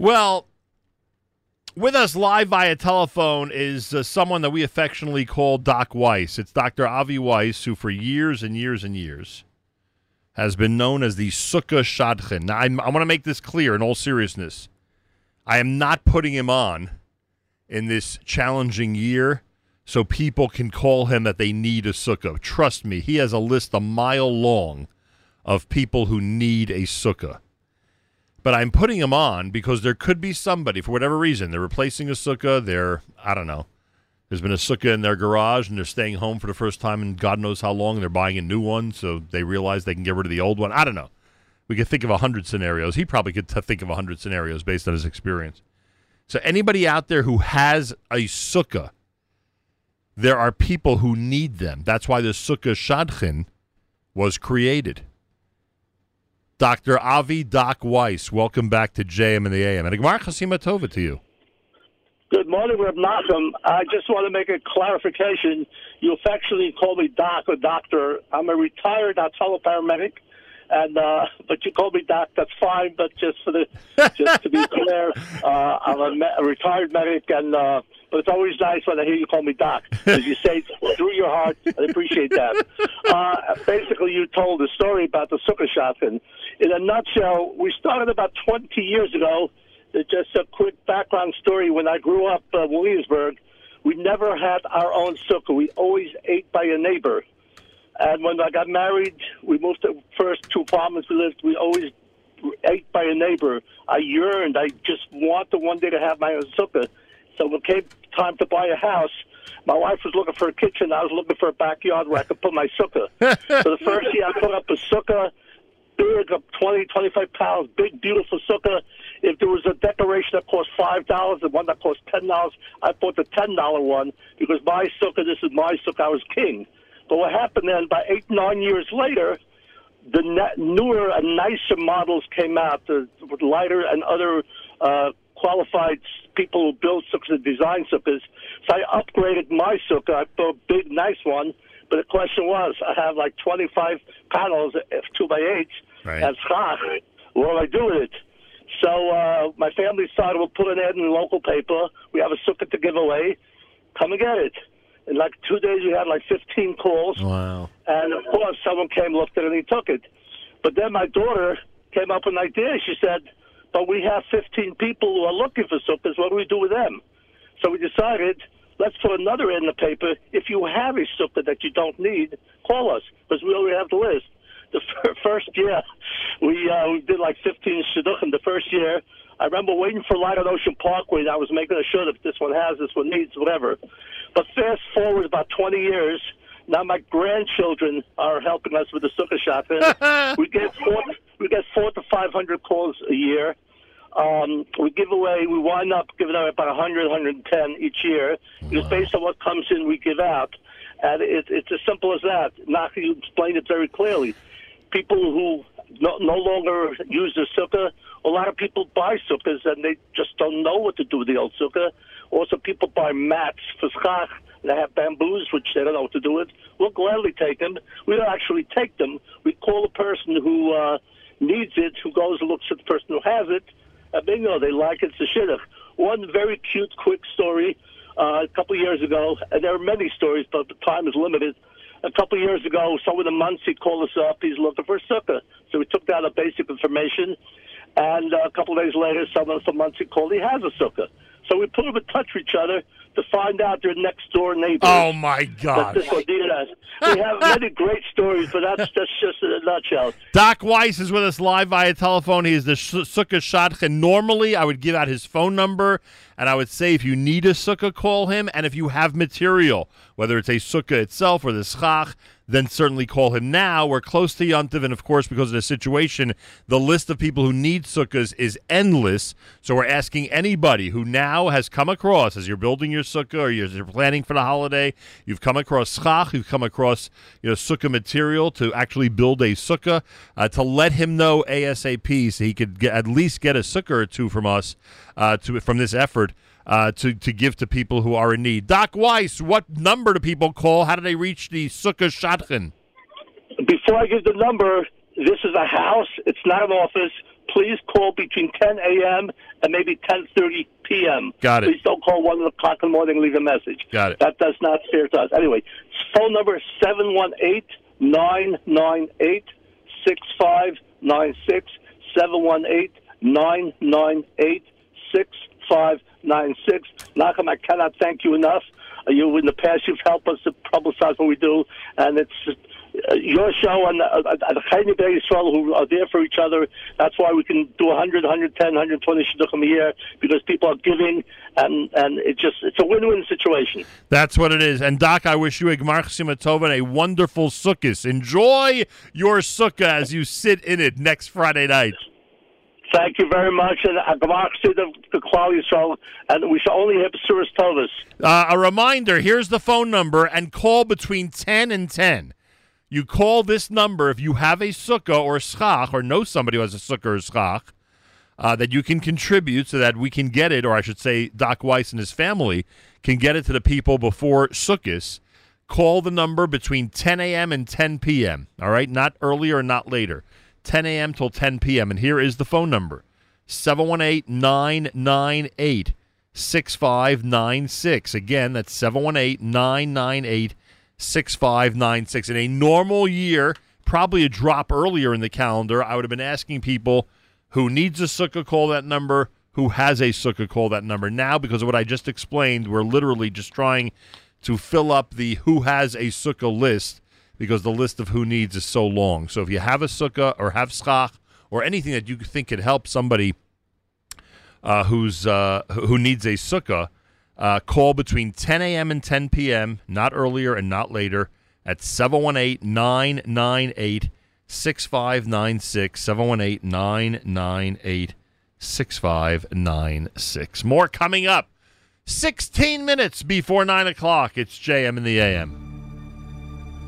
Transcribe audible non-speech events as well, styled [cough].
Well, with us live via telephone is uh, someone that we affectionately call Doc Weiss. It's Dr. Avi Weiss, who for years and years and years has been known as the Sukkah Shadchan. Now, I'm, I want to make this clear in all seriousness. I am not putting him on in this challenging year so people can call him that they need a sukkah. Trust me, he has a list a mile long of people who need a sukkah. But I'm putting them on because there could be somebody, for whatever reason, they're replacing a sukkah, they're, I don't know, there's been a sukkah in their garage and they're staying home for the first time in God knows how long they're buying a new one, so they realize they can get rid of the old one. I don't know. We could think of a hundred scenarios. He probably could t- think of a hundred scenarios based on his experience. So anybody out there who has a sukkah, there are people who need them. That's why the sukkah shadchan was created. Dr. Avi Doc Weiss, welcome back to JM in the AM. And Chasima Tova to you. Good morning, Reb Nachum. I just want to make a clarification. You affectionately call me Doc or Doctor. I'm a retired Hatzalah paramedic, and uh, but you call me Doc. That's fine. But just for the just to be [laughs] clear, uh, I'm a, me- a retired medic, and uh, but it's always nice when I hear you call me Doc because you say through your heart. I appreciate that. [laughs] Uh, basically, you told a story about the sukkah shadchan. In a nutshell, we started about 20 years ago. Just a quick background story. When I grew up uh, Williamsburg, we never had our own sukkah. We always ate by a neighbor. And when I got married, we moved to the first two apartments we lived. We always ate by a neighbor. I yearned. I just wanted one day to have my own sukkah. So when it came time to buy a house, my wife was looking for a kitchen. I was looking for a backyard where I could put my sukkah. [laughs] so the first year I put up a sukkah, big, up 20, 25 pounds, big, beautiful sukkah. If there was a decoration that cost five dollars and one that cost ten dollars, I bought the ten dollar one because my sukkah, this is my sukkah, I was king. But what happened then? By eight, nine years later, the newer and nicer models came out, the with lighter and other uh, qualified people who build sukkahs and design sukkahs. So I upgraded my sukkah. I built a big, nice one. But the question was, I have like 25 panels, if two by eight, Right. and schach. What do I do with it? So uh, my family decided we'll put an ad in the local paper. We have a sukkah to give away. Come and get it. In like two days, we had like 15 calls. Wow. And of course, someone came, looked at it, and he took it. But then my daughter came up with an idea. She said, But we have 15 people who are looking for sukkahs. What do we do with them? So we decided, let's put another in the paper. If you have a sukkah that you don't need, call us, because we already have the list. The fir- [laughs] first year, we uh, we did like 15 shidduchim. The first year, I remember waiting for Light on Ocean Parkway. And I was making sure that this one has, this one needs, whatever. But fast forward about 20 years, now my grandchildren are helping us with the sukkah shadchan. [laughs] we get four, we get four to 500 calls a year. Um, we give away, we wind up giving away about 100, 110 each year. Because based on what comes in, we give out. And it, it's as simple as that. Not you explained it very clearly. People who no, no longer use the sukkah, a lot of people buy sukkahs and they just don't know what to do with the old sukkah. Also, people buy mats for schach. They have bamboos, which they don't know what to do with. We'll gladly take them. We don't actually take them. We call the person who uh, needs it, who goes and looks at the person who has it, and bingo, they like it. It's a shidduch. One very cute, quick story. Uh, a couple of years ago, and there are many stories, but the time is limited. A couple of years ago, someone in Monsey called us up. He's looking for a sukkah. So we took down the basic information, and uh, a couple of days later, someone from Monsey called. He has a sukkah. So we put them in touch with each other to find out their next door neighbor. Oh, my God. this. We have many great stories, but that's that's just in a nutshell. Doc Weiss is with us live via telephone. He is the sh- Sukkah Shadchan. Normally, I would give out his phone number, and I would say if you need a Sukkah, call him. And if you have material, whether it's a Sukkah itself or the Schach, then certainly call him now. We're close to Yontiv, and of course, because of the situation, the list of people who need Sukkahs is endless. So we're asking anybody who now has come across, as you're building your Sukkah or you're planning for the holiday, you've come across Schach, you've come across you know Sukkah material to actually build a Sukkah, uh, to let him know ASAP so he could get, at least get a Sukkah or two from us uh, to from this effort. Uh, to, to give to people who are in need. Doc Weiss, what number do people call? How do they reach the Sukkah Shadchan? Before I give the number, this is a house. It's not an office. please call between 10 a.m. and maybe 10:30 p.m. Got it. Please don't call one o'clock in the morning and leave a message. Got it. That does not fair to us. Anyway, phone number is seven one eight nine nine eight six five nine six. Nachum, I cannot thank you enough. Uh, You in the past, you've helped us to publicize what we do, and it's uh, your show and uh, uh, the Chayim B'nai Yisrael who are there for each other. That's why we can do 100, 110, 120 shidduchim a year because people are giving, and and it just it's a win-win situation. That's what it is. And Doc, I wish you a Gmar and a wonderful sukkahs. Enjoy your sukkah as you sit in it next Friday night. Thank you very much, and Agmach to the Klal Yisrael, and we shall only have Suras Tovas. Uh, a reminder here's the phone number and call between 10 and 10. You call this number if you have a sukkah or schach or know somebody who has a sukkah or schach uh, that you can contribute so that we can get it, or I should say, Doc Weiss and his family can get it to the people before Sukkot. Call the number between 10 a.m. and 10 p.m., all right? Not earlier not later. 10 a.m. till 10 p.m. And here is the phone number 718 998 6596. Again, that's 718 998 6596. In a normal year, probably a drop earlier in the calendar, I would have been asking people who needs a sukkah call that number, who has a sukkah call that number. Now, because of what I just explained, we're literally just trying to fill up the who has a sukkah list because the list of who needs is so long. So if you have a sukkah or have schach or anything that you think could help somebody uh, who's uh, who needs a sukkah, uh, call between 10 a.m. and 10 p.m., not earlier and not later, at 718 998 6596. 718 998 6596. More coming up. 16 minutes before 9 o'clock. It's JM in the AM.